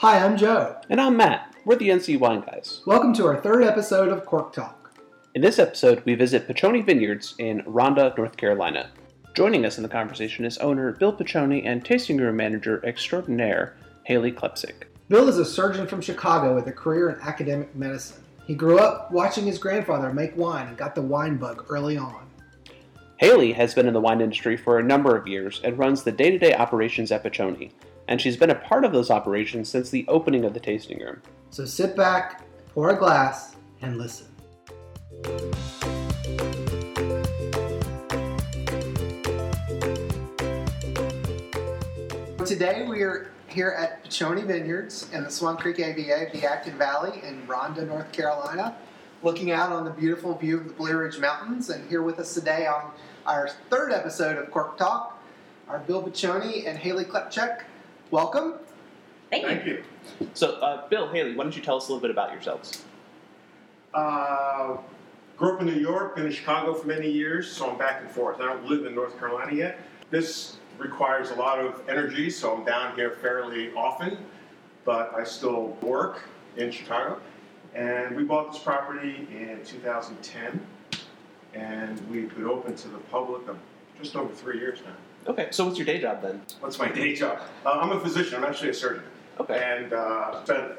Hi, I'm Joe. And I'm Matt. We're the NC Wine Guys. Welcome to our third episode of Cork Talk. In this episode, we visit Piccione Vineyards in Ronda, North Carolina. Joining us in the conversation is owner Bill Piccione and tasting room manager extraordinaire Hailey Klepsik. Bill is a surgeon from Chicago with a career in academic medicine. He grew up watching his grandfather make wine and got the wine bug early on. Hailey has been in the wine industry for a number of years and runs the day to day operations at Piccione, and she's been a part of those operations since the opening of the tasting room. So sit back, pour a glass, and listen. Today we are here at Piccione Vineyards in the Swan Creek AVA, the Yadkin Valley in Ronda, North Carolina, looking out on the beautiful view of the Blue Ridge Mountains. And here with us today on our third episode of Cork Talk are Bill Piccione and Hailey Klepchek. Welcome. Thank you. Thank you. So, uh, Bill, Hailey, why don't you tell us a little bit about yourselves? Uh, grew up in New York, been in Chicago for many years, so I'm back and forth. I don't live in North Carolina yet. This requires a lot of energy, so I'm down here fairly often, but I still work in Chicago. And we bought this property in 2010, and we've been open to the public of just over three years now. Okay, so what's your day job then? What's my day job? Uh, I'm a physician. I'm actually a surgeon. Okay. And uh, spent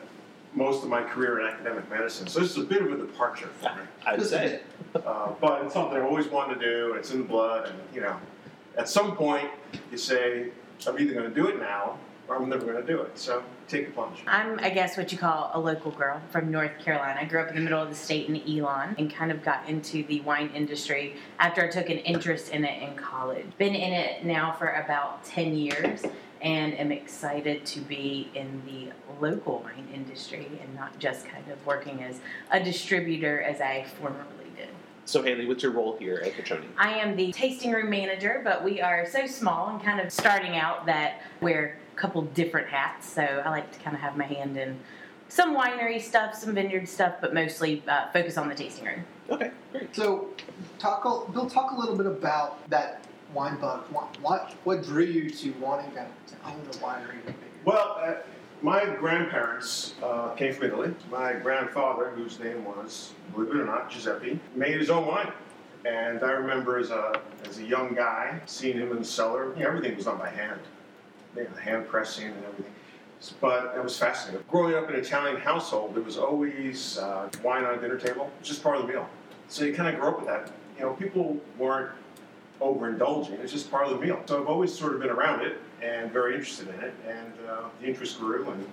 most of my career in academic medicine, so this is a bit of a departure for me. I would Just say. Uh, but it's something I've always wanted to do. And it's in the blood, and you know, at some point you say, I'm either going to do it now I'm never going to do it. So take the plunge. I'm, I guess, what you call a local girl from North Carolina. I grew up in the middle of the state in Elon and kind of got into the wine industry after I took an interest in it in college. Been in it now for about 10 years and am excited to be in the local wine industry and not just kind of working as a distributor as I formerly did. So, Hailey, what's your role here at Piccione? I am the tasting room manager, but we are so small and kind of starting out that wear a couple different hats. So I like to kind of have my hand in some winery stuff, some vineyard stuff, but mostly uh, focus on the tasting room. Okay, great. So, talk, a- Bill, talk a little bit about that wine bug. What, what, what drew you to wanting to, to own a winery? Well, uh, my grandparents uh, came from Italy. My grandfather, whose name was, believe it or not, Giuseppe, made his own wine. And I remember as a, as a young guy seeing him in the cellar. You know, everything was done by hand, you know, hand pressing and everything. But it was fascinating. Growing up in an Italian household, there was always uh, wine on a dinner table, just part of the meal. So you kind of grew up with that. You know, people weren't overindulging. It's just part of the meal. So I've always sort of been around it and very interested in it, and uh, the interest grew, and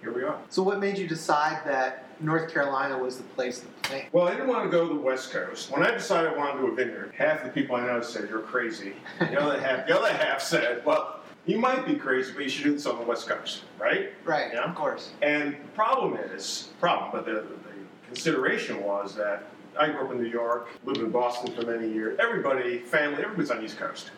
here we are. So, what made you decide that North Carolina was the place to plant? Well, I didn't want to go to the West Coast. When I decided I wanted to do a vineyard, half the people I know said you're crazy. The other half, the other half said, well, you might be crazy, but you should do this on the West Coast, right? Right, Yeah. of course. And the problem is, problem, but the, the consideration was that I grew up in New York, lived in Boston for many years. Everybody, family, everybody's on the East Coast.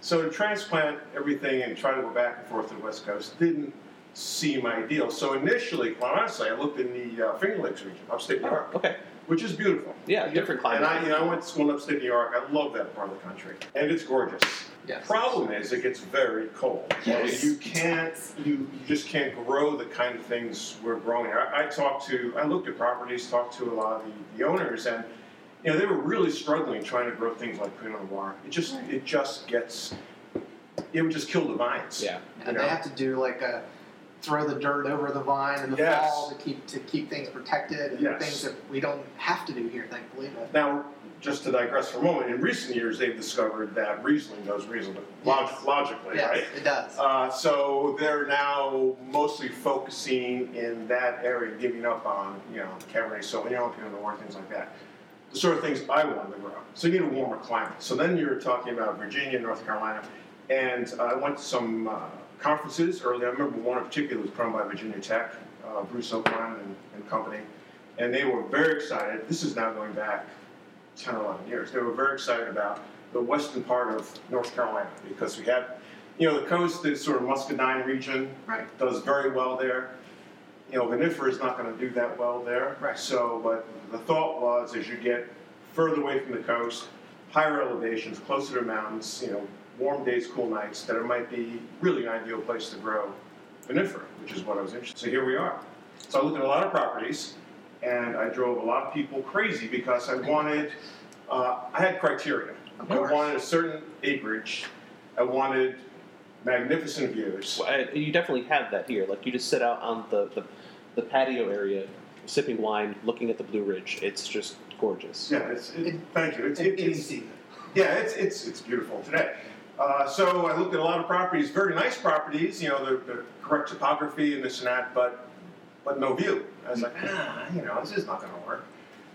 So to transplant everything and try to go back and forth to the West Coast didn't seem ideal. So initially, quite honestly, I looked in the uh, Finger Lakes region, upstate New York, Okay. which is beautiful. Yeah, different climate. And I, you know, I went to school in upstate New York. I love that part of the country, and it's gorgeous. Yes. Problem is, it gets very cold. Yes. You can't, you, you just can't grow the kind of things we're growing. I, I talked to, I looked at properties, talked to a lot of the, the owners, and you know they were really struggling trying to grow things like Pinot Noir. It just, it just gets, it would just kill the vines. Yeah. And they have to do like a throw the dirt over the vine in the Yes. fall to keep to keep things protected and Yes. things that we don't have to do here, thankfully. But Now, just to digress for a moment, in recent years they've discovered that Riesling does Riesling log- Yes. logically, yes, right? it does. Uh, so they're now mostly focusing in that area, giving up on you know Cabernet Sauvignon, Pinot Noir, things like that. The sort of things I wanted to grow. So you need a warmer climate. So then you're talking about Virginia, North Carolina, and I went to some uh, conferences early. I remember one in particular was on by Virginia Tech, uh, Bruce Oakland and, and company, and they were very excited. This is now going back 10 or 11 years. They were very excited about the western part of North Carolina because we have, you know, the coast, the sort of Muscadine region Right. does very well there. You know, vinifera is not going to do that well there. Right. So, but the thought was as you get further away from the coast, higher elevations, closer to mountains, you know, warm days, cool nights, that it might be really an ideal place to grow vinifera, which is what I was interested. In. So here we are. So I looked at a lot of properties, and I drove a lot of people crazy because I wanted. Uh, I had criteria. Of I wanted a certain acreage. I wanted magnificent views. Well, I- you definitely have that here. Like you just sit out on the, the, the patio area, sipping wine, looking at the Blue Ridge. It's just gorgeous. Yeah, it's, it, It- thank you. It's, In it, any it's. Yeah, it's, it's, it's beautiful today. Uh, so I looked at a lot of properties, very nice properties, you know, the, the correct topography and this and that, but but no view. I was like, ah, you know, this is not going to work.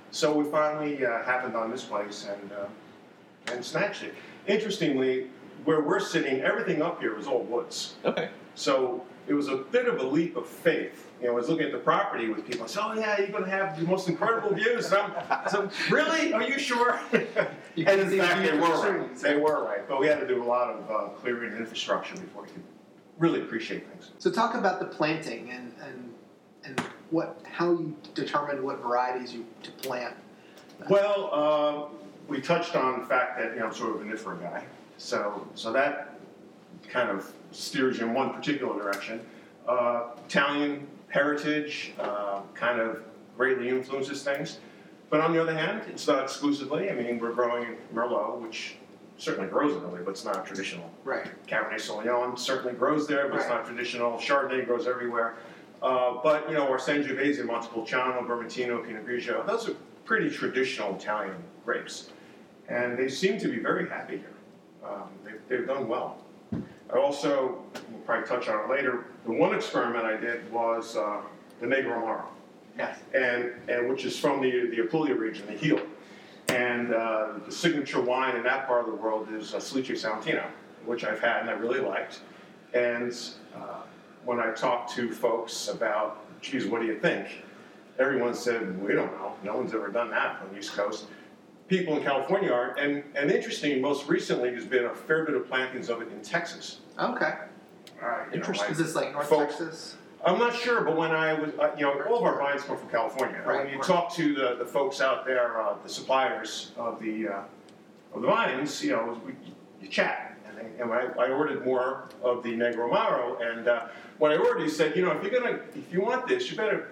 So we finally uh, happened on this place and uh, and snatched it. Interestingly, where we're sitting, everything up here was all woods. Okay. So it was a bit of a leap of faith. You know, I was looking at the property with people. I said, "Oh yeah, you're going to have the most incredible views." And I'm, so really, are you sure? You and in fact, they were right. They were right, but we had to do a lot of uh, clearing and infrastructure before we could really appreciate things. So talk about the planting and, and and what how you determine what varieties you to plant. Well, uh, we touched on the fact that you know I'm sort of a vinifera guy, so so that kind of steers you in one particular direction. Uh, Italian heritage uh, kind of greatly influences things, but on the other hand, it's not exclusively. I mean, we're growing Merlot, which certainly grows in Italy, but it's not traditional. Right. Cabernet Sauvignon certainly grows there, but it's not traditional. Chardonnay grows everywhere. Uh, but, you know, our Sangiovese, Montepulciano, Vermentino, Pinot Grigio, those are pretty traditional Italian grapes. And they seem to be very happy here. Um, they've, they've done well. I also, probably touch on it later, the one experiment I did was uh, the Negro Amaro Yes. and, and which is from the, the Apulia region, the Heel. And uh, the signature wine in that part of the world is uh, Salice Salentino, which I've had and I really liked. And uh, when I talked to folks about, geez, what do you think? Everyone said, we don't know. No one's ever done that on the East Coast. People in California are, and, and interesting, most recently there's been a fair bit of plantings of it in Texas. Okay. All right, you know, Interesting. like- Is this like North Folks- Texas? I'm not sure, but when I was, uh, you know, all of our vines come from California. Right, when you right. talk to the, the folks out there, uh, the suppliers of the uh, of the vines, you know, we, you chat. And, they, and I, I ordered more of the Negro Amaro, and uh, when I ordered, he said, you know, if you're gonna, if you want this, you better,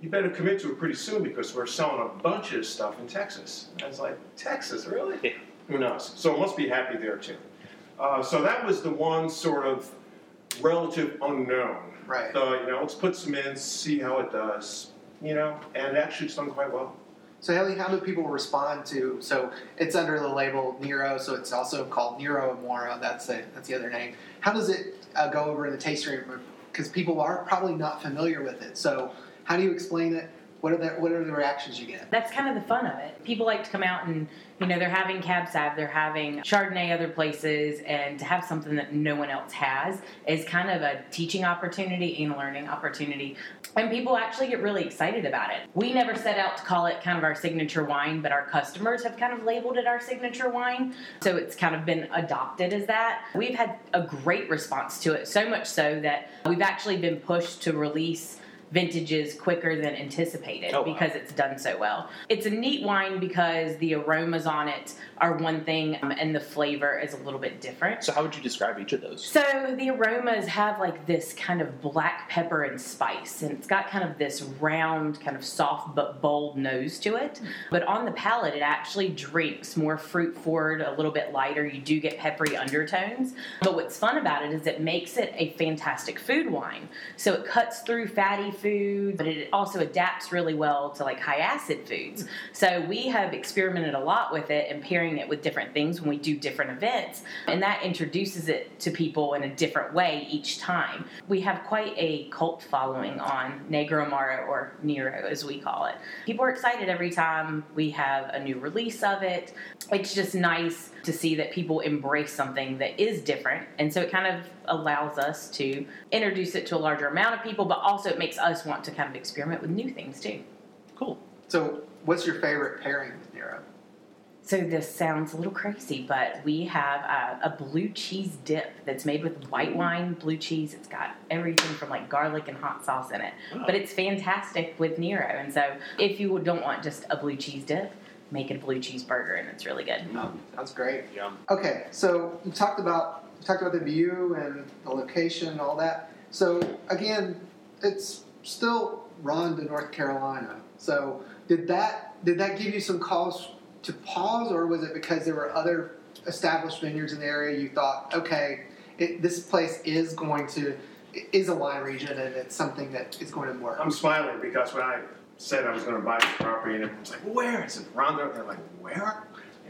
you better commit to it pretty soon because we're selling a bunch of stuff in Texas. And I was like, Texas, really? Yeah. Who knows? So it must be happy there too. Uh, so that was the one sort of relative unknown. Right. So, you know, let's put some in, see how it does, you know, and actually it's done quite well. So Hailey, how do people respond to? So it's under the label Nero, so it's also called Nero Amora. That's the that's the other name. How does it uh, go over in the tasting room? Because people are probably not familiar with it. So how do you explain it? What are the what are the reactions you get? That's kind of the fun of it. People like to come out and, you know, they're having Cab Sav, they're having Chardonnay other places, and to have something that no one else has is kind of a teaching opportunity and learning opportunity. And people actually get really excited about it. We never set out to call it kind of our signature wine, but our customers have kind of labeled it our signature wine. So it's kind of been adopted as that. We've had a great response to it, so much so that we've actually been pushed to release vintages quicker than anticipated Oh, wow. because it's done so well. It's a neat wine because the aromas on it are one thing um, and the flavor is a little bit different. So how would you describe each of those? So the aromas have like this kind of black pepper and spice, and it's got kind of this round, kind of soft but bold nose to it. But on the palate, it actually drinks more fruit forward, a little bit lighter. You do get peppery undertones. But what's fun about it is it makes it a fantastic food wine. So it cuts through fatty foods, but it also adapts really well to like high acid foods. So we have experimented a lot with it and pairing it with different things when we do different events, and that introduces it to people in a different way each time. We have quite a cult following on Negro Amaro or Nero as we call it. People are excited every time we have a new release of it. It's just nice to see that people embrace something that is different, and so it kind of allows us to introduce it to a larger amount of people, but also it makes us want to kind of experiment with new things too. Cool. So what's your favorite pairing with Nero? So this sounds a little crazy, but we have a, a blue cheese dip that's made with white wine, blue cheese. It's got everything from like garlic and hot sauce in it, Wow. but it's fantastic with Nero. And so if you don't want just a blue cheese dip, make it a blue cheeseburger, and it's really good. Sounds great. Yum. Okay, so you talked about you talked about the view and the location and all that. So again, it's still Ronda, North Carolina. So did that did that give you some cause to pause, or was it because there were other established vineyards in the area? You thought, okay, it, this place is going to is a wine region, and it's something that is going to work. I'm smiling because when I said I was going to buy this property, and everyone's like, "Where?" I said, "Ronda." They're like, "Where?"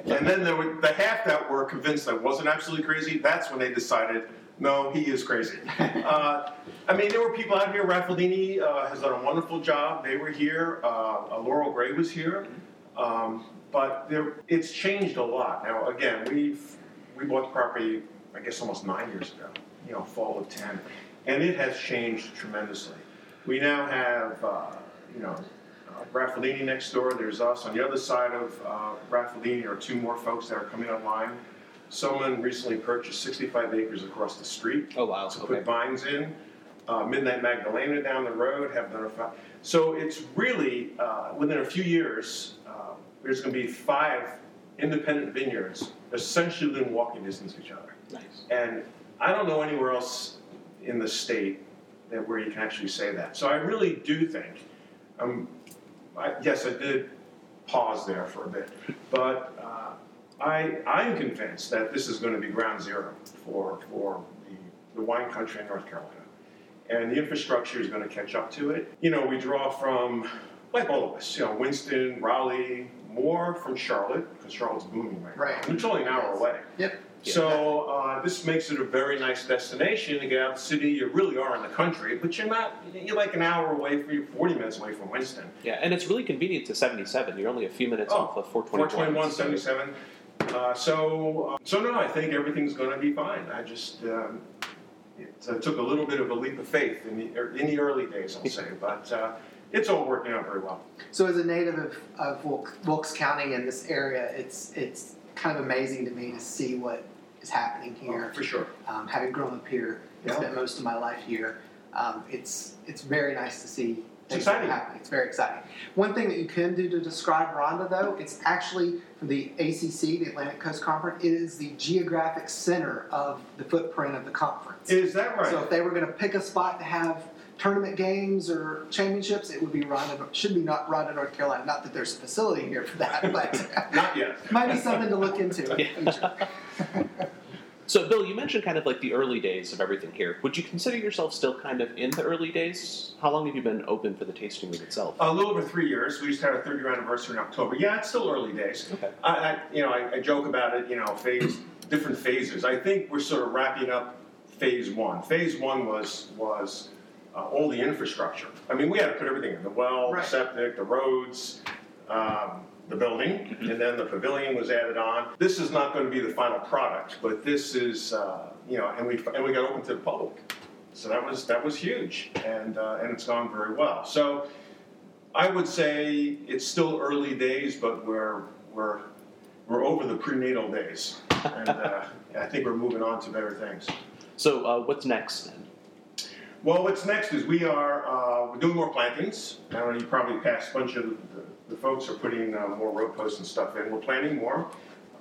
And then there were the half that were convinced I wasn't absolutely crazy. That's when they decided, no, he is crazy. uh, I mean, there were people out here. Raffaldini uh, has done a wonderful job. They were here. Uh, Laurel Gray was here. Um, but there, it's changed a lot. Now, again, we've we bought the property, I guess, almost nine years ago. You know, fall of ten, and it has changed tremendously. We now have, uh, you know, uh, Raffaldini next door. There's us on the other side of uh, Raffaldini. Are two more folks that are coming online. Someone recently purchased 65 acres across the street Oh wow. to Okay. put vines in. Uh, Midnight Magdalena down the road have fi- so it's really uh, within a few years uh, there's going to be five independent vineyards essentially within walking distance of each other. Nice. And I don't know anywhere else in the state that where you can actually say that. So I really do think, um, I, yes, I did pause there for a bit, but uh, I I'm convinced that this is going to be ground zero for for the, the wine country in North Carolina, and the infrastructure is going to catch up to it. You know, we draw from like all of us, you know, Winston, Raleigh, more from Charlotte because Charlotte's booming right, Right. now. It's only an hour away. Yep. So uh, this makes it a very nice destination to get out of the city. You really are in the country, but you're not. You're like an hour away from you're 40 minutes away from Winston. Yeah, and it's really convenient to 77. You're only a few minutes Oh, off of 421. 421, 77. Uh, so, uh, so no, I think everything's going to be fine. I just um, it uh, took a little bit of a leap of faith in the er, in the early days, I'll say, but uh, it's all working out very well. So, as a native of, of Wilkes, Wilkes County in this area, it's it's kind of amazing to me to see what is happening here. for sure. Um, having grown up here, Yeah. spent most of my life here, um, it's it's very nice to see things exciting. happening. It's very exciting. One thing that you can do to describe Ronda, though, it's actually from the ACC, the Atlantic Coast Conference. It is the geographic center of the footprint of the conference. Is that right? So if they were going to pick a spot to have tournament games or championships, it would be Ronda. Should be not Ronda, North Carolina. Not that there's a facility here for that, but Not yet. might be something to look into in the future. So, Bill, you mentioned kind of like the early days of everything here. Would you consider yourself still kind of in the early days? How long have you been open for the tasting room itself? A little over three years. We just had our third year anniversary in October. Yeah, it's still early days. Okay. I, I you know, I, I joke about it. You know, phase different phases. I think we're sort of wrapping up phase one. Phase one was was uh, all the infrastructure. I mean, we had to put everything in: the well, Right. the septic, the roads, um, the building, and then the pavilion was added on. This is not going to be the final product, but this is, uh, you know, and we and we got open to the public. So that was that was huge, and uh, and it's gone very well. So I would say it's still early days, but we're we're we're over the prenatal days, and uh, I think we're moving on to better things. So, uh, what's next then? Well, what's next is we are uh, we're doing more plantings. I don't know, you probably passed a bunch of the, the folks are putting uh, more road posts and stuff in. We're planning more.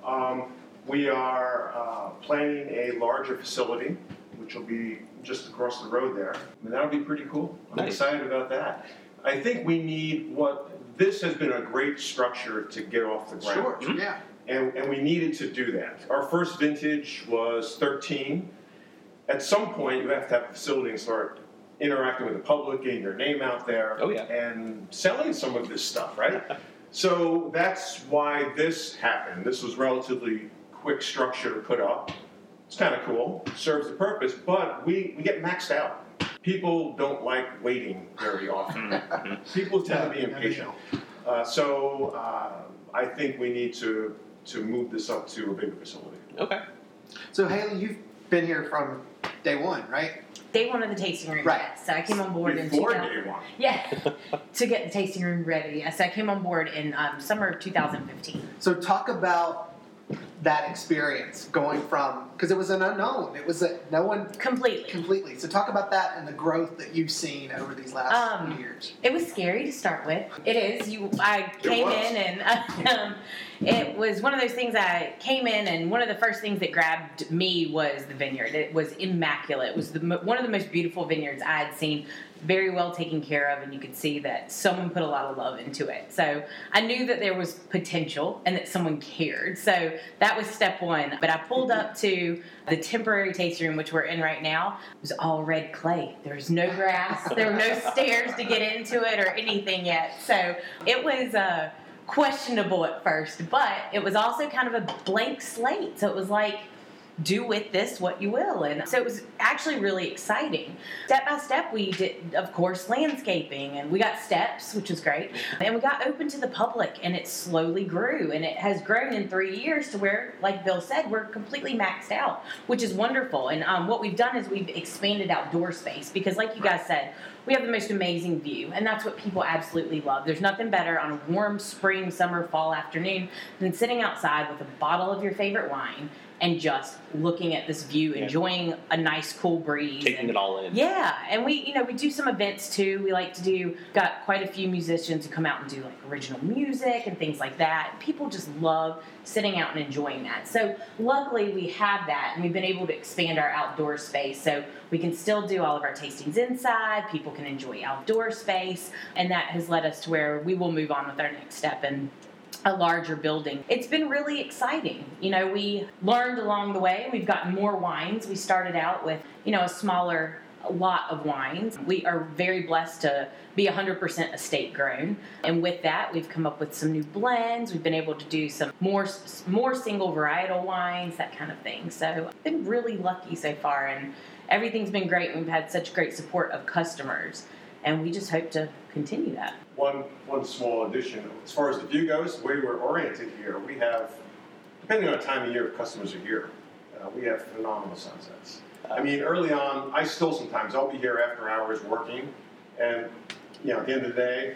Um, we are uh, planning a larger facility, which will be just across the road there. I mean, that'll be pretty cool. I'm Nice. excited about that. I think we need what this has been a great structure to get off the ground Sure. Yeah. and, and we needed to do that. Our first vintage was 13. At some point, you have to have a facility and start interacting with the public, getting your name out there, Oh, yeah. and selling some of this stuff, right? so that's why this happened. This was relatively quick structure to put up. It's kind of cool, serves the purpose, but we, we get maxed out. People don't like waiting very often. People tend to be impatient. Uh, so uh, I think we need to to move this up to a bigger facility. Okay. So Hailey, you've been here from day one, right? Day one of the tasting room. Right. Yes. So I came on board Before in 2000. day one. Yeah. to get the tasting room ready. Yes. I came on board in um, summer of 2015. So talk about that experience going from because it was an unknown. It was a, no one Completely. completely. So talk about that and the growth that you've seen over these last Um, few years. It was scary to start with. It is. You, I came in and um, it was one of those things. I came in and one of the first things that grabbed me was the vineyard. It was immaculate. It was the, one of the most beautiful vineyards I had seen. Very well taken care of, and you could see that someone put a lot of love into it. So I knew that there was potential and that someone cared. So that was step one. But I pulled up to the temporary tasting room, which we're in right now. It was all red clay. There was no grass. There were no stairs to get into it or anything yet. So it was uh, questionable at first, but it was also kind of a blank slate. So it was like, do with this what you will. And so it was actually really exciting. Step by step, we did, of course, landscaping and we got steps, which was great. And we got open to the public and it slowly grew. And it has grown in three years to where, like Bill said, we're completely maxed out, which is wonderful. And um, what we've done is we've expanded outdoor space because, like you guys said, we have the most amazing view, and that's what people absolutely love. There's nothing better on a warm spring, summer, fall afternoon than sitting outside with a bottle of your favorite wine and just looking at this view, Yeah. enjoying a nice cool breeze. Taking and- it all in. yeah, and we, you know, we do some events too. We like to do got quite a few musicians who come out and do like original music and things like that. People just love sitting out and enjoying that. So luckily we have that, and we've been able to expand our outdoor space. So we can still do all of our tastings inside. People can enjoy outdoor space, and that has led us to where we will move on with our next step and a larger building. It's been really exciting. You know, we learned along the way. We've gotten more wines. We started out with, you know, a smaller lot of wines. We are very blessed to be 100% estate grown. And with that, we've come up with some new blends. We've been able to do some more more single varietal wines, that kind of thing. So, I've been really lucky so far and everything's been great. We've had such great support of customers. And we just hope to continue that. One one small addition, as far as the view goes, the way we're oriented here, we have, depending on the time of year customers are here, uh, we have phenomenal sunsets. I mean, early on, I still sometimes I'll be here after hours working, and you know, at the end of the day,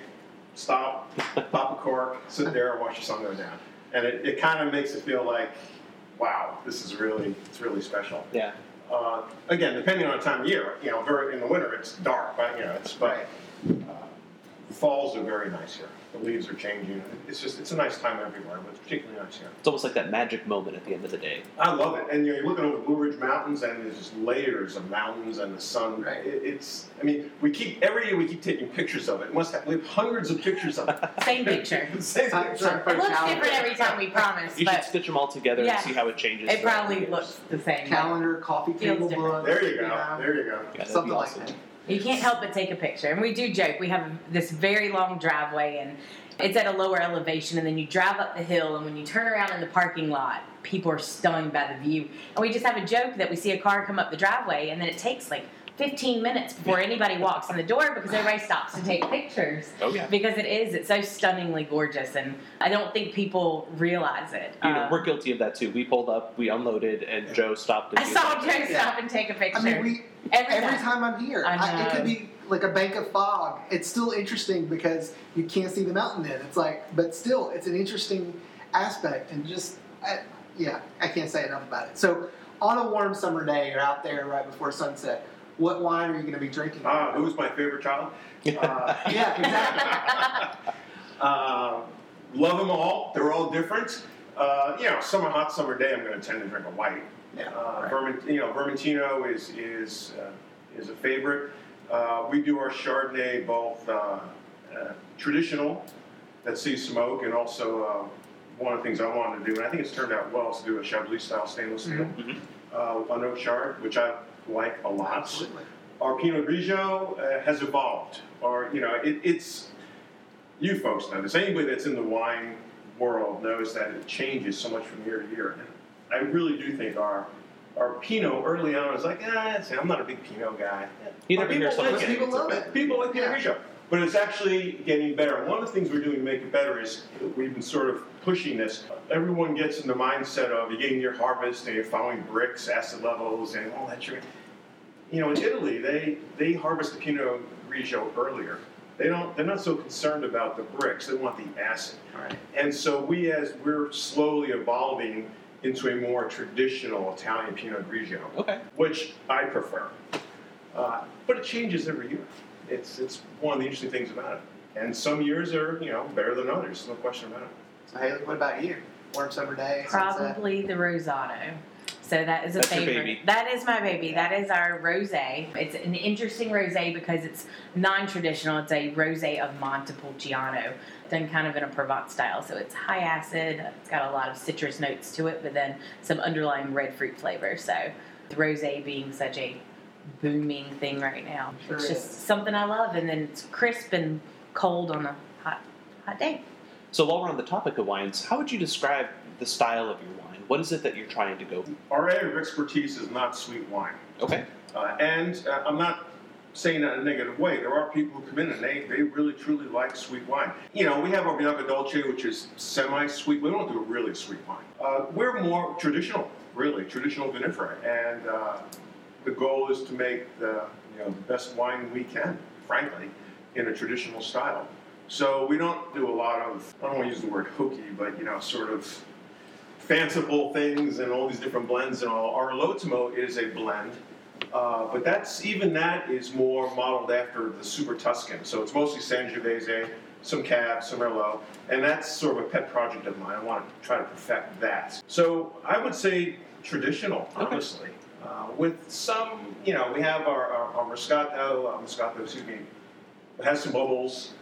stop, pop a cork, sit there, and watch the sun go down, and it, it kind of makes it feel like, wow, this is really it's really special. Yeah. Uh, again, depending on the time of year, you know, very, in the winter it's dark, but you know, it's but uh, falls are very nice here. The leaves are changing. It's just it's a nice time everywhere, but it's particularly nice here. It's almost like that magic moment at the end of the day. I love it. And you know, you're looking over Blue Ridge Mountains, and there's just layers of mountains and the sun. It, it's I mean, we keep every year we keep taking pictures of it. Must have we have hundreds of pictures of it. Same picture. Same Time- picture. time It looks calendar. different every time we promise, You should stitch them all together Yeah. and see how it changes. it throughout the probably looks the same. Calendar, coffee table book. There you go. know, There you go. Yeah, something be like that. You can't help but take a picture. And we do joke. We have this very long driveway and it's at a lower elevation and then you drive up the hill and when you turn around in the parking lot, people are stunned by the view. And we just have a joke that we see a car come up the driveway and then it takes like 15 minutes before anybody walks in the door because everybody stops to take pictures. Oh yeah. Because it is, it's so stunningly gorgeous, and I don't think people realize it. You know, Uh, we're guilty of that too. We pulled up, we unloaded, and Joe stopped. And I saw was Joe like, Yeah. stop and take a picture. I mean, we every, every time. time I'm here, I I, it could be like a bank of fog. It's still interesting because you can't see the mountain then. It's like, but still, it's an interesting aspect, and just, I, yeah, I can't say enough about it. So, on a warm summer day, you're out there right before sunset. What wine are you going to be drinking? Ah, who's my favorite child? Uh, yeah, exactly. Uh, love them all. They're all different. Uh, you know, summer hot summer day, I'm going to tend to drink a white. Yeah, Uh, right. Verment, you know, Vermentino is is uh, is a favorite. Uh, we do our Chardonnay both uh, uh, traditional that sees smoke, and also uh, one of the things I wanted to do, and I think it's turned out well, is to do a Chablis style stainless steel Mhm. uh, on oak chard, which I like a lot Absolutely. our Pinot Grigio uh, has evolved, or you know, it, it's you folks know this. Anybody that's in the wine world knows that it changes so much from year to year. And I really do think our our Pinot early on was like, see, I'm not a big Pinot guy. You But never hear people someone like Most it. people love it. People like Pinot Yeah. Grigio. But it's actually getting better. One of the things we're doing to make it better is we've been sort of pushing this. Everyone gets in the mindset of you're getting your harvest and you're following Brix, acid levels, and all that sugar. You know, in Italy, they, they harvest the Pinot Grigio earlier. They don't. They're not so concerned about the Brix. They want the acid. Right. And so we, as we're slowly evolving into a more traditional Italian Pinot Grigio, Okay. which I prefer. Uh, but it changes every year. It's it's one of the interesting things about it. And some years are you know better than others, no question about it. So Hailey, what about you? Warm summer day. sunset? Probably the Rosado. So that is a That's your favorite. baby. That is my baby. That is our rosé. It's an interesting rosé because it's non-traditional. It's a rosé of Montepulciano, done kind of in a Provence style. So it's high acid. It's got a lot of citrus notes to it, but then some underlying red fruit flavor. So the rosé being such a booming thing right now. Sure it's is. just something I love, and then it's crisp and cold on a hot hot day. So while we're on the topic of wines, how would you describe the style of your wine? What is it that you're trying to go? For? Our area of expertise is not sweet wine. Okay. Uh, and uh, I'm not saying that in a negative way. There are people who come in and they, they really truly like sweet wine. You know, we have our Bianco Dolce, which is semi-sweet. We don't do a really sweet wine. Uh, we're more traditional, really, traditional vinifera. And uh, the goal is to make the, you know, the best wine we can, frankly, in a traditional style. So we don't do a lot of, I don't want to use the word hokey, but, you know, sort of fanciful things and all these different blends and all. Our Lotimo is a blend, uh, but that's even that is more modeled after the Super Tuscan. So it's mostly Sangiovese, some Cab, some Merlot, and that's sort of a pet project of mine. I want to try to perfect that. So I would say traditional, Okay. honestly, uh, with some, you know, we have our, our, our Moscato, uh, Moscato, excuse me, it has some bubbles,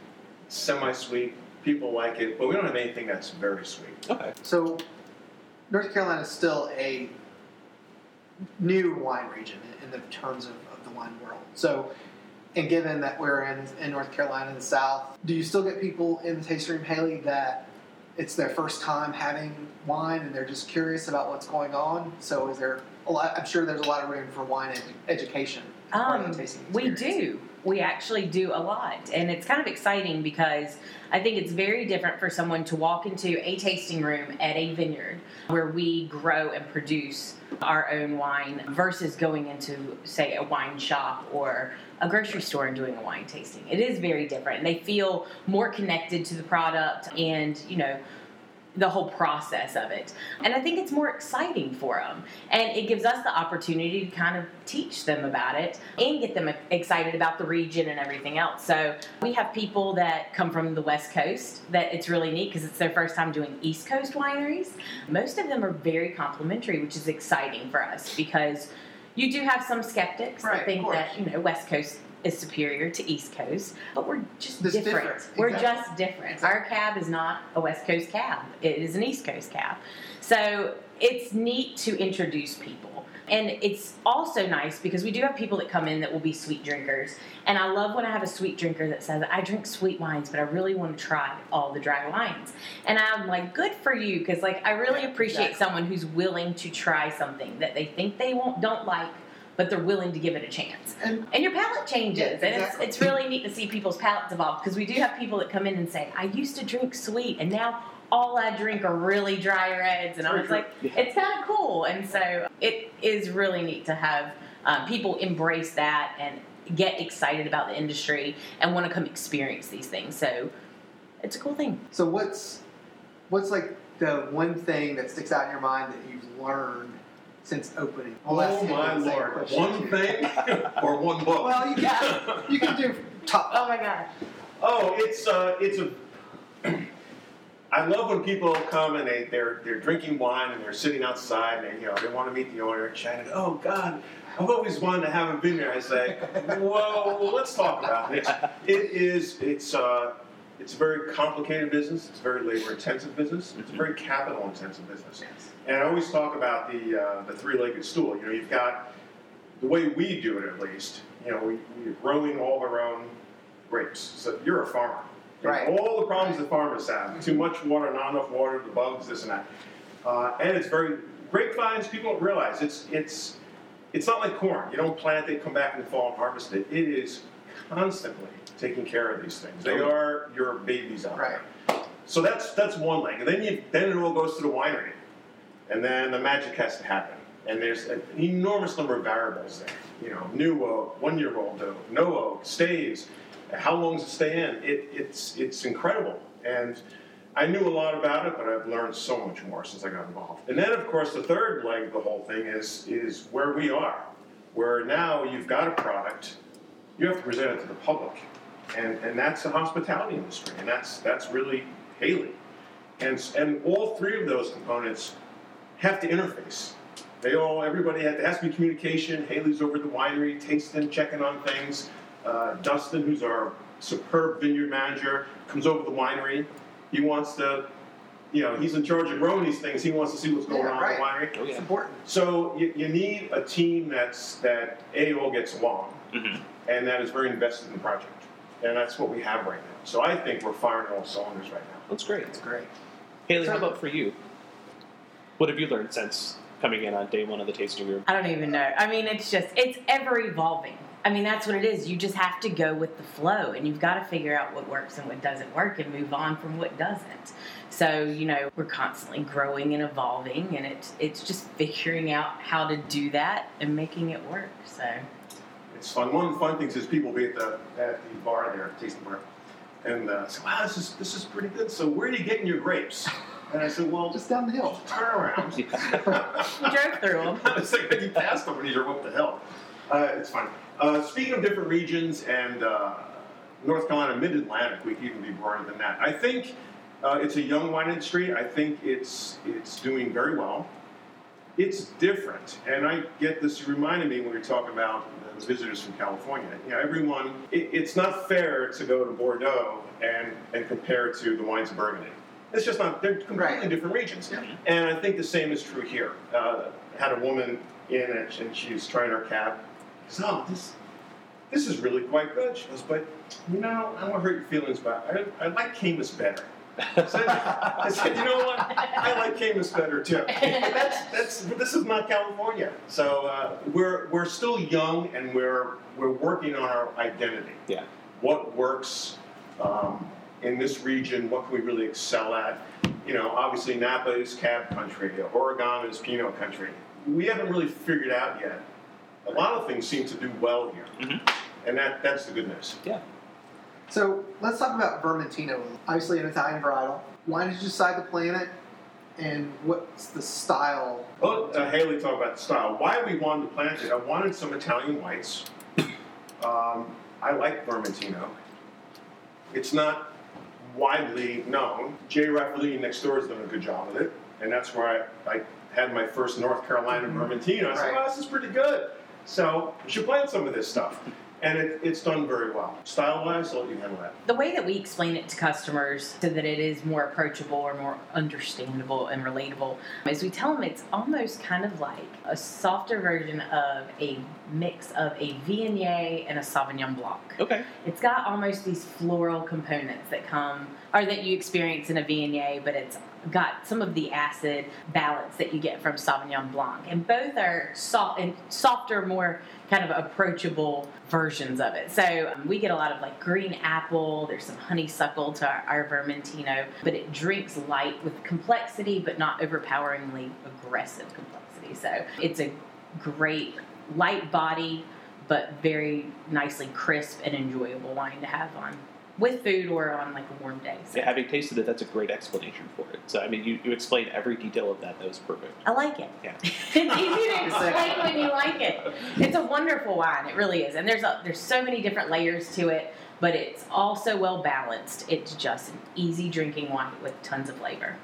semi-sweet. People like it, but we don't have anything that's very sweet. Okay. So, North Carolina is still a new wine region in, in the terms of, of the wine world. So, and given that we're in, in North Carolina in the South, do you still get people in the tasting room, Hailey, that it's their first time having wine and they're just curious about what's going on? So, is there a lot? I'm sure there's a lot of room for wine ed- education. Um, tasting we do. We actually do a lot. And it's kind of exciting because I think it's very different for someone to walk into a tasting room at a vineyard where we grow and produce our own wine versus going into, say, a wine shop or a grocery store and doing a wine tasting. It is very different. They feel more connected to the product and, you know, the whole process of it. And I think it's more exciting for them. And it gives us the opportunity to kind of teach them about it and get them excited about the region and everything else. So we have people that come from the West Coast that it's really neat because it's their first time doing East Coast wineries. Most of them are very complimentary, which is exciting for us because you do have some skeptics Right, that think that, you know, West Coast is superior to East Coast, but we're just different. different, We're exactly. just different. Exactly. Our cab is not a West Coast cab, it is an East Coast cab. So it's neat to introduce people. And it's also nice because we do have people that come in that will be sweet drinkers. And I love when I have a sweet drinker that says, I drink sweet wines, but I really want to try all the dry wines. And I'm like, good for you because like I really Yeah, appreciate exactly. someone who's willing to try something that they think they won't don't like, but they're willing to give it a chance And and your palate changes Yeah, and exactly. it's, it's really neat to see people's palates evolve because we do have people that come in and say i used to drink sweet and now all i drink are really dry reds and i was like Yeah. it's kind of cool and so it is really neat to have um, people embrace that and get excited about the industry and want to come experience these things so it's a cool thing So what's what's like the one thing that sticks out in your mind that you've learned since opening? I'll oh my lord! question. One thing or one book? Well, you can you can do top. oh my god Oh, it's uh, it's a. I love when people come and they they're they're drinking wine and they're sitting outside and they, you know they want to meet the owner and chatting. Oh God, I've always wanted to have a vineyard. I say, whoa, let's talk about this. It is it's uh, it's a very complicated business. It's a very labor intensive business. It's a very capital intensive business. And I always talk about the uh, the three legged stool. You know, you've got the way we do it at least. You know, we, we're growing all our own grapes. So you're a farmer. Right. All the problems that farmers have: too much water, not enough water, the bugs, this and that. Uh, and it's very grapevines. People don't realize it's it's it's not like corn. You don't plant it, come back in the fall and harvest it. It is constantly taking care of these things. They are your babies out Right. there. So that's that's one leg, and then you then it all goes to the winery, and then the magic has to happen. And there's an enormous number of variables there. You know, new oak, one year old oak, no oak, stays. How long does it stay in? It, it's it's incredible. And I knew a lot about it, but I've learned so much more since I got involved. And then, of course, the third leg of the whole thing is is where we are, where now you've got a product, you have to present it to the public, and and that's the hospitality industry, and that's that's really Hailey, and and all three of those components have to interface. They all, everybody has, there has to be communication. Hailey's over at the winery, tasting, checking on things. Uh, Dustin, who's our superb vineyard manager, comes over to the winery. He wants to, you know, he's in charge of growing these things. He wants to see what's going Yeah, on right. in the winery. Oh, It's important. So you, you need a team that's that a all gets along, Mhm. and that is very invested in the project, and that's what we have right now. So I think we're firing all cylinders right now. That's great. That's great. Hailey, how about for you? What have you learned since coming in on day one of the tasting room? I don't even know. I mean, it's just, it's ever evolving. I mean, that's what it is. You just have to go with the flow and you've got to figure out what works and what doesn't work and move on from what doesn't. So, you know, we're constantly growing and evolving and it's, it's just figuring out how to do that and making it work. So, It's fun. One of the fun things is people be at the at the bar there, tasting bar, and uh, say, "Wow, this is this is pretty good." So where are you getting your grapes? And I said, "Well, Just down the hill. turn around." we drove through them. it's like when you pass them when you drove up the hill. Uh, it's fine. Uh, speaking of different regions and uh, North Carolina, Mid Atlantic, we could even be broader than that. I think uh, it's a young wine industry. I think it's it's doing very well. It's different, and I get this. You reminded me when we were talking about the visitors from California. You know, everyone. It, it's not fair to go to Bordeaux and and compare it to the wines of Burgundy. It's just not. They're completely Right. different regions. Yeah. And I think the same is true here. Uh, had a woman in and, and she was trying her cab. She goes, oh, this, this is really quite good. She goes, but you know, I don't want to hurt your feelings, but I, I like Caymus better. I said, I said, you know what? I like Caymus better too. But that's, that's, this is not California. So uh, we're, we're still young and we're, we're working on our identity. Yeah. What works um, in this region? What can we really excel at? You know, obviously Napa is cab country, Oregon is Pinot country. We haven't really figured out yet. A lot of things seem to do well here, Mhm. and that, that's the good news. Yeah. So let's talk about Vermentino. Obviously, an Italian varietal. Why did you decide to plant it? And what's the style? Well, uh, Hailey talked about the style. Why we wanted to plant it, I wanted some Italian whites. Um, I like Vermentino. It's not widely known. Jay Raffaldini next door has done a good job with it, and that's where I, I had my first North Carolina mm-hmm. Vermentino. I said, Right. "Oh, this is pretty good." So we should plant some of this stuff, and it, it's done very well. Style-wise, I'll let you handle that. The way that we explain it to customers so that it is more approachable or more understandable and relatable is we tell them it's almost kind of like a softer version of a mix of a Viognier and a Sauvignon Blanc. Okay. It's got almost these floral components that come, or that you experience in a Viognier, but it's got some of the acid balance that you get from Sauvignon Blanc. And both are soft and softer, more kind of approachable versions of it. So um, we get a lot of like green apple, there's some honeysuckle to our, our Vermentino, but it drinks light with complexity, but not overpoweringly aggressive complexity. So it's a great light body, but very nicely crisp and enjoyable wine to have on with food or on like a warm day. So Yeah, having tasted it, that's a great explanation for it. So, I mean, you, you explained every detail of that. That was perfect. I like it. Yeah. it's easy to explain when you like it. It's a wonderful wine. It really is. And there's a, there's so many different layers to it, but it's also well balanced. It's just an easy drinking wine with tons of flavor.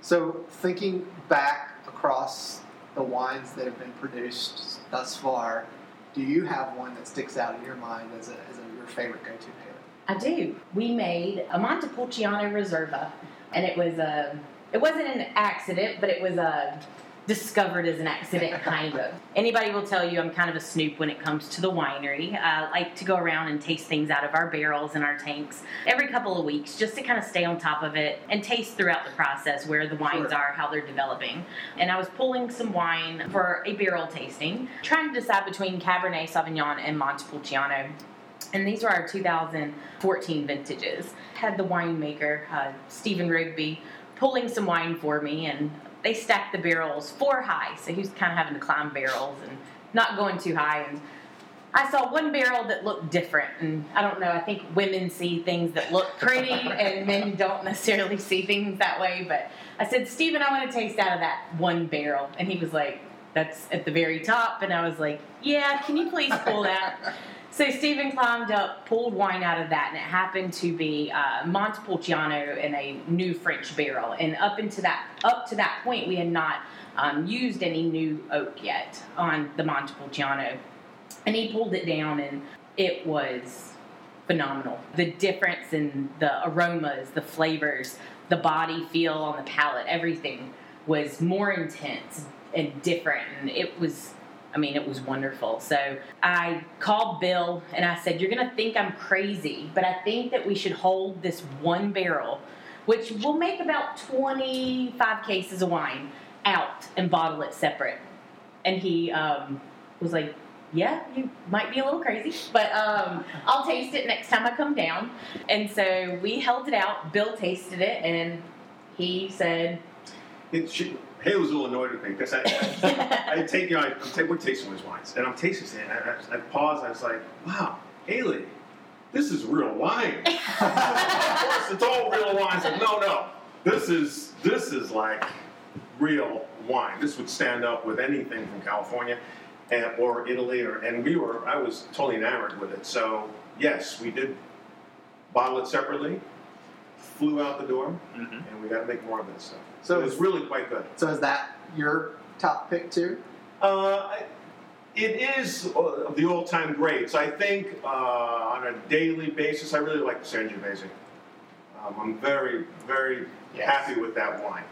So, thinking back across the wines that have been produced thus far, do you have one that sticks out in your mind as, a, as a, your favorite go-to Hailey? I do. We made a Montepulciano Reserva, and it was a. It wasn't an accident, but it was a discovered as an accident, kind of. Anybody will tell you I'm kind of a snoop when it comes to the winery. I like to go around and taste things out of our barrels and our tanks every couple of weeks, just to kind of stay on top of it and taste throughout the process where the wines Sure. are, how they're developing. And I was pulling some wine for a barrel tasting, trying to decide between Cabernet Sauvignon and Montepulciano and these were our 2014 vintages. Had the winemaker uh, Stephen Rigby pulling some wine for me, and they stacked the barrels four high. So he was kind of having to climb barrels and not going too high. And I saw one barrel that looked different, and I don't know. I think women see things that look pretty, and men don't necessarily see things that way. But I said, Stephen, I want to taste out of that one barrel, and he was like, "That's at the very top," and I was like, "Yeah, can you please pull that?" So Stephen climbed up, pulled wine out of that, and it happened to be uh, Montepulciano in a new French barrel. And up into that, up to that point, we had not um, used any new oak yet on the Montepulciano. And he pulled it down and it was phenomenal. The difference in the aromas the flavors the body feel on the palate everything was more intense and different. And it was i mean it was wonderful so i called bill and i said you're going to think i'm crazy but i think that we should hold this one barrel which will make about 25 cases of wine out and bottle it separate and he um, was like yeah, you might be a little crazy, but um, I'll taste it next time I come down. And so we held it out. Bill tasted it, and he said, It, she, Hailey was a little annoyed with me because I, I, I take you know I, I'm ta- we're tasting these wines and I'm tasting it and I, I, I paused I was like, wow, Hailey, this is real wine. of course, it's all real wine. Said, no, no, this is this is like real wine. This would stand up with anything from California and, or Italy, or and we were I was totally enamored with it. So yes, we did bottle it separately, flew out the door, Mm-hmm. and we got to make more of this stuff. So So it was really quite good. So is that your top pick too? Uh, it is uh, of the all-time greats. I think uh, on a daily basis, I really like the Sangiovese. Um, I'm very, very Yes. happy with that wine.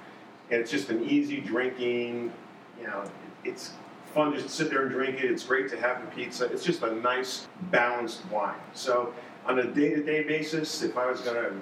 And it's just an easy drinking. You know, it's fun just to sit there and drink it. It's great to have with pizza. It's just a nice, balanced wine. So on a day-to-day basis, if I was going to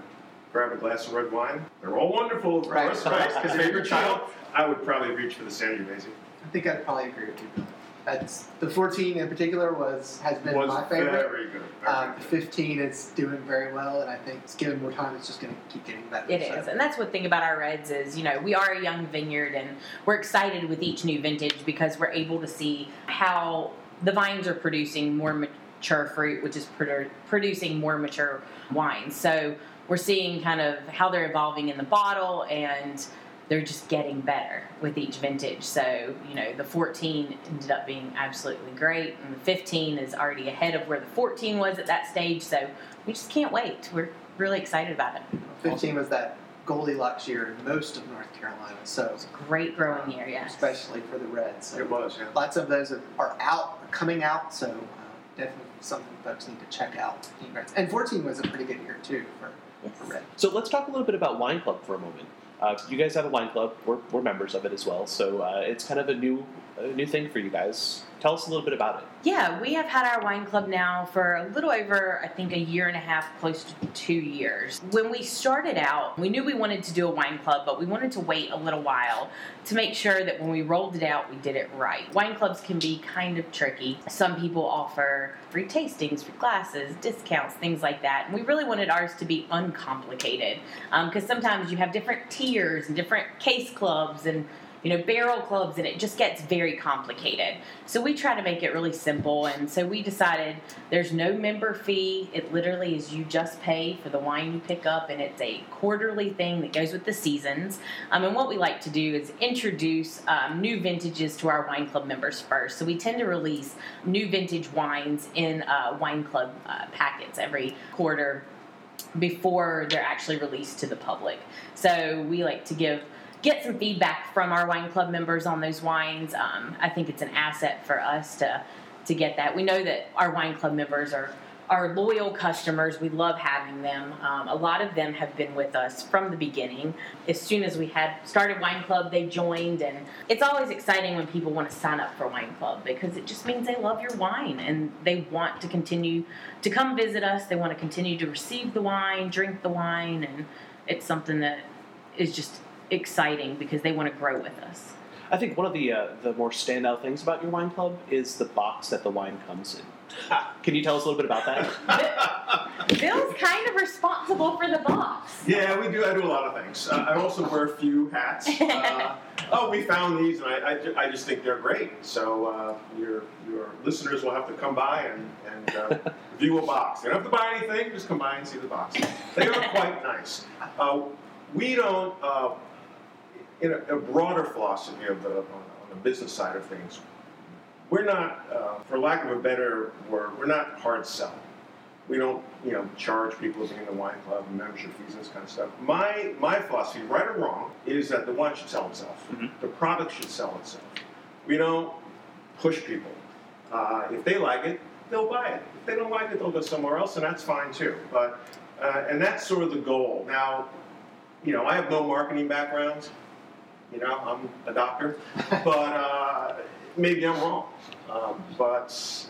grab a glass of red wine, they're all wonderful, of Right. course, right? Because they're your child. I would probably reach for the Sangiovese. I think I'd probably agree with you. That's the 14 in particular was has been was my favorite. very good. Very Um, the good. 15 is doing very well, and I think it's given more time, it's just going to keep getting better. It So- is, and that's what thing about our reds is, you know, we are a young vineyard, and we're excited with each new vintage because we're able to see how the vines are producing more mature fruit, which is produ- producing more mature wines. So we're seeing kind of how they're evolving in the bottle, and they're just getting better with each vintage. So you know, the 14 ended up being absolutely great, and the 15 is already ahead of where the 14 was at that stage. So we just can't wait. We're really excited about it. 15 was that Goldilocks year in most of North Carolina, so it's a Great growing year, yes. especially for the Reds. So It was, yeah. lots of those are, are out, are coming out, so uh, definitely something folks need to check out. And 14 was a pretty good year too for, So let's talk a little bit about Wine Club for a moment. Uh, you guys have a wine club. We're, we're members of it as well. So uh, it's kind of a new a new thing for you guys. Tell us a little bit about it. Yeah, we have had our wine club now for a little over, I think, a year and a half, close to two years. When we started out, we knew we wanted to do a wine club, but we wanted to wait a little while to make sure that when we rolled it out, we did it right. Wine clubs can be kind of tricky. Some people offer free tastings, free glasses, discounts, things like that. And we really wanted ours to be uncomplicated um, because sometimes you have different tiers and different case clubs and you know, barrel clubs, and it just gets very complicated. So we try to make it really simple, and so we decided there's no member fee. It literally is you just pay for the wine you pick up, and it's a quarterly thing that goes with the seasons. Um, and what we like to do is introduce um, new vintages to our wine club members first. So we tend to release new vintage wines in uh, wine club uh, packets every quarter before they're actually released to the public. So we like to give get some feedback from our wine club members on those wines. Um, I think it's an asset for us to to get that. We know that our wine club members are are loyal customers. We love having them. Um, a lot of them have been with us from the beginning. As soon as we had started wine club, they joined, and it's always exciting when people want to sign up for wine club because it just means they love your wine and they want to continue to come visit us. They want to continue to receive the wine, drink the wine, and it's something that is just exciting because they want to grow with us. I think one of the uh, the more standout things about your wine club is the box that the wine comes in. Can you tell us a little bit about that? Bill's kind of responsible for the box. Yeah, we do. I do a lot of things. Uh, I also wear a few hats. Uh, Oh, we found these, and I, I, ju- I just think they're great. So uh, your your listeners will have to come by and, and uh, view a box. They don't have to buy anything; just come by and see the box. They are quite nice. Uh, we don't, uh, in a, a broader philosophy of the on, on the business side of things, we're not, uh, for lack of a better word, we're not hard sell. We don't, you know, charge people to be in the wine club and membership fees and this kind of stuff. My my philosophy, right or wrong, is that the wine should sell itself. Mhm. The product should sell itself. We don't push people. Uh, if they like it, they'll buy it. If they don't like it, they'll go somewhere else, and that's fine too. But uh, and that's sort of the goal. Now, you know, I have no marketing background. You know, I'm a doctor, but uh, maybe I'm wrong. Um, but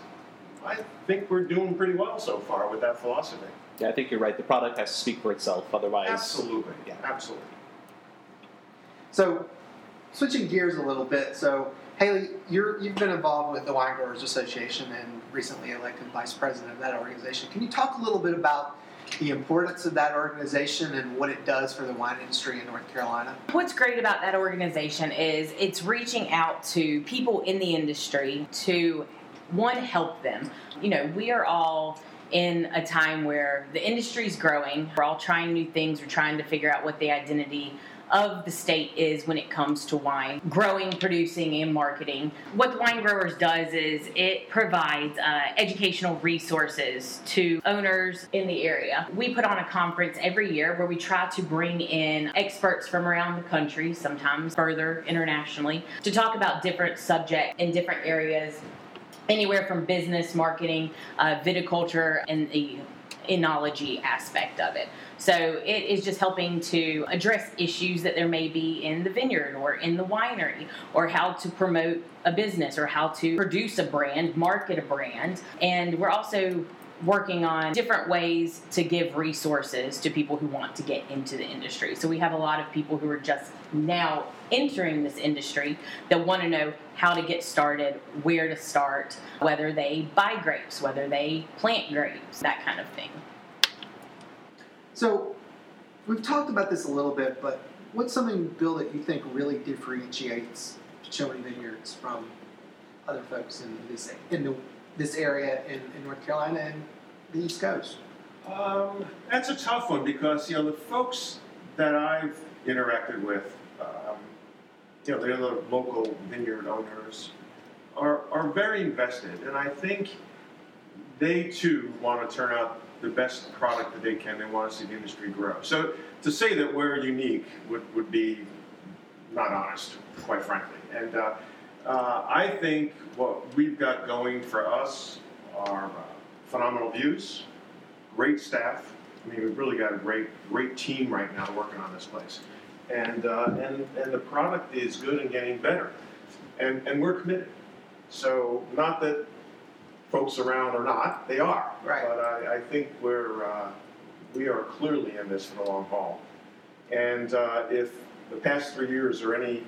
I think we're doing pretty well so far with that philosophy. Yeah, I think you're right. The product has to speak for itself. Otherwise, Absolutely, Yeah. absolutely. So, switching gears a little bit. So, Hailey, you're you've been involved with the Wine Growers Association and recently elected vice president of that organization. Can you talk a little bit about the importance of that organization and what it does for the wine industry in North Carolina? What's great about that organization is it's reaching out to people in the industry to one help them. You know, we are all in a time where the industry's growing. We're all trying new things. We're trying to figure out what the identity of the state is when it comes to wine growing, producing, and marketing. What the Wine Growers does is it provides uh, educational resources to owners in the area. We put on a conference every year where we try to bring in experts from around the country, sometimes further internationally, to talk about different subjects in different areas anywhere from business, marketing, uh, viticulture, and the enology aspect of it. So it is just helping to address issues that there may be in the vineyard or in the winery, or how to promote a business, or how to produce a brand, market a brand. And we're also working on different ways to give resources to people who want to get into the industry. So we have a lot of people who are just now entering this industry that want to know how to get started, where to start, whether they buy grapes, whether they plant grapes, that kind of thing. So, we've talked about this a little bit, but what's something, Bill, that you think really differentiates Showy Vineyards from other folks in this in the, this area in, in North Carolina and the East Coast? Um, that's a tough one because you know the folks that I've interacted with, um, you know, the other local vineyard owners, are are very invested, and I think they too want to turn out the best product that they can. They want to see the industry grow. So to say that we're unique would, would be not honest, quite frankly. And uh, uh, I think what we've got going for us are uh, phenomenal views, great staff. I mean, we've really got a great, great team right now working on this place, and uh, and and the product is good and getting better, and and we're committed. So not that folks around are not, they are. Right. But I, I think we're uh, we are clearly in this for the long haul, and uh, if the past three years are any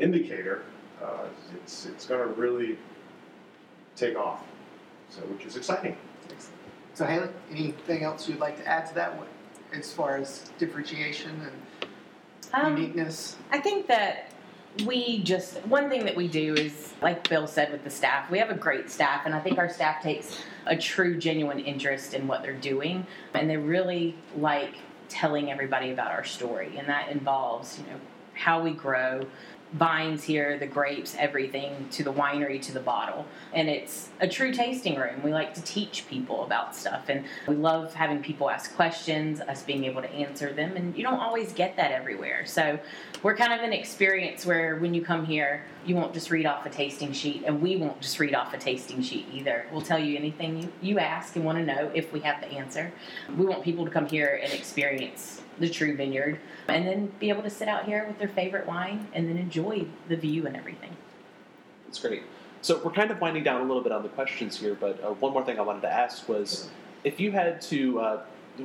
indicator, uh, it's it's going to really take off. So, which is exciting. So, Hailey, anything else you'd like to add to that one as far as differentiation and Um, uniqueness? I think that we just one thing that we do is like Bill said with the staff, we have a great staff, and I think our staff takes a true, genuine interest in what they're doing, and they really like telling everybody about our story, and that involves you know how we grow. Vines here, the grapes, everything to the winery to the bottle. And it's a true tasting room. We like to teach people about stuff and we love having people ask questions, us being able to answer them. And you don't always get that everywhere. So we're kind of an experience where when you come here, you won't just read off a tasting sheet, and we won't just read off a tasting sheet either. We'll tell you anything you, you ask and want to know if we have the answer. We want people to come here and experience the true vineyard and then be able to sit out here with their favorite wine and then enjoy the view and everything. That's great. So we're kind of winding down a little bit on the questions here, but uh, one more thing I wanted to ask was, if you had to, uh,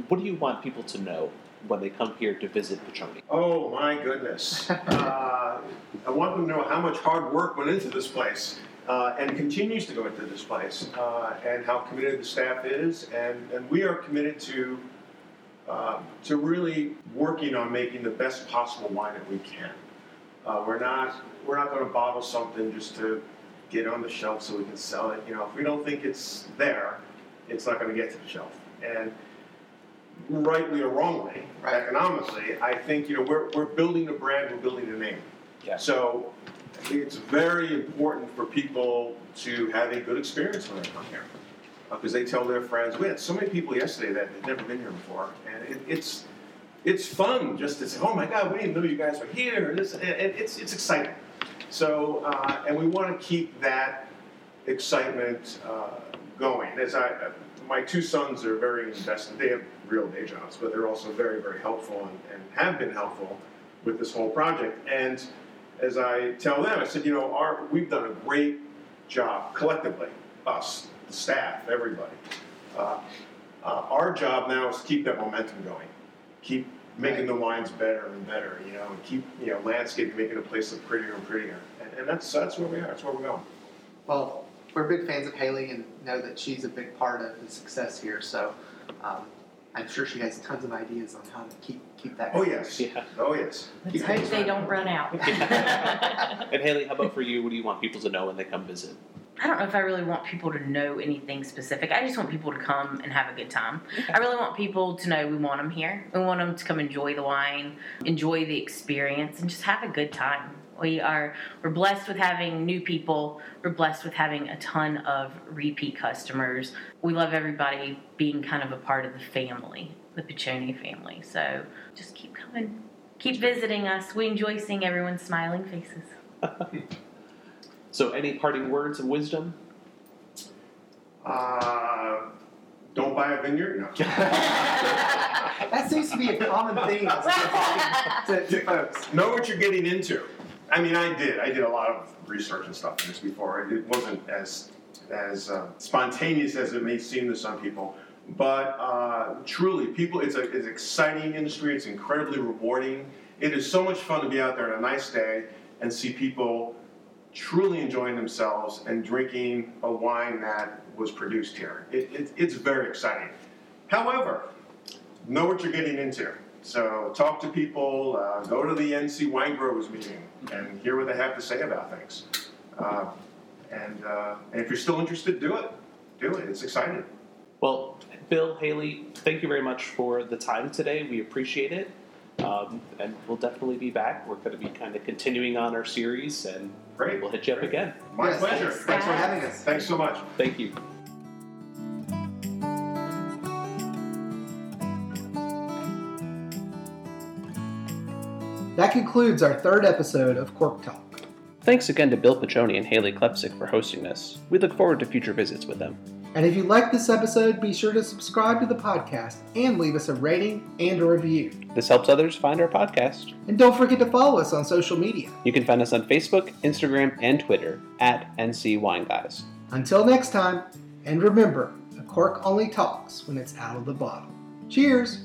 what do you want people to know when they come here to visit Piccione? Oh my goodness! uh, I want them to know how much hard work went into this place. Uh, and continues to go into this place, uh, and how committed the staff is, and, and we are committed to uh, to really working on making the best possible wine that we can. Uh, we're not we're not going to bottle something just to get on the shelf so we can sell it. You know, if we don't think it's there, it's not going to get to the shelf. And rightly or wrongly, Right. economically, I think you know we're, we're building a brand, we're building a name. Yeah. So it's very important for people to have a good experience when they come here because they tell their friends. We had so many people yesterday that had never been here before, and it, it's it's fun just to say, "Oh my God, we didn't know you guys were here." And This, and it's it's exciting. So, uh, and we want to keep that excitement uh, going. As I, uh, my two sons are very invested. They have real day jobs, but they're also very, very helpful and, and have been helpful with this whole project. And as I tell them, I said, you know, our, we've done a great job collectively, us, the staff, everybody. Uh, uh, our job now is to keep that momentum going, keep making the wines better and better, you know, and keep you know landscaping, making the place look prettier and prettier. And, and that's that's where we are. That's where we're going. Well, we're big fans of Hailey and know that she's a big part of the success here. So um, I'm sure she has tons of ideas on how to keep keep that. Oh going. yes, Yeah. oh yes. Let's Keep hope they don't run out. And Hailey, how about for you? What do you want people to know when they come visit? I don't know if I really want people to know anything specific. I just want people to come and have a good time. I really want people to know we want them here. We want them to come enjoy the wine, enjoy the experience, and just have a good time. We are we're blessed with having new people. We're blessed with having a ton of repeat customers. We love everybody being kind of a part of the family, the Piccione family. So just keep coming, keep visiting us. We enjoy seeing everyone's smiling faces. So, any parting words of wisdom? Uh, don't buy a vineyard. No. That seems to be a common thing as we're talking to, to folks. know what you're getting into. I mean, I did. I did a lot of research and stuff on this before. It wasn't as as uh, spontaneous as it may seem to some people, but uh, truly, people. It's a it's an exciting industry. It's incredibly rewarding. It is so much fun to be out there on a nice day and see people truly enjoying themselves and drinking a wine that was produced here. It, it, it's very exciting. However, know what you're getting into. So talk to people, uh, go to the NC Wine Growers meeting, and hear what they have to say about things. Uh, and, uh, and if you're still interested, do it. Do it. It's exciting. Well, Bill, Hailey, thank you very much for the time today. We appreciate it. Um, and we'll definitely be back. We're going to be kind of continuing on our series, and Great. we'll hit you up again. My Yes, pleasure. Thanks, thanks for having us. Thanks so much. Thank you. That concludes our third episode of Cork Talk. Thanks again to Bill Piccione and Hailey Klepsik for hosting this. We look forward to future visits with them. And if you like this episode, be sure to subscribe to the podcast and leave us a rating and a review. This helps others find our podcast. And don't forget to follow us on social media. You can find us on Facebook, Instagram, and Twitter at NC Wine Guys. Until next time, and remember, a cork only talks when it's out of the bottle. Cheers!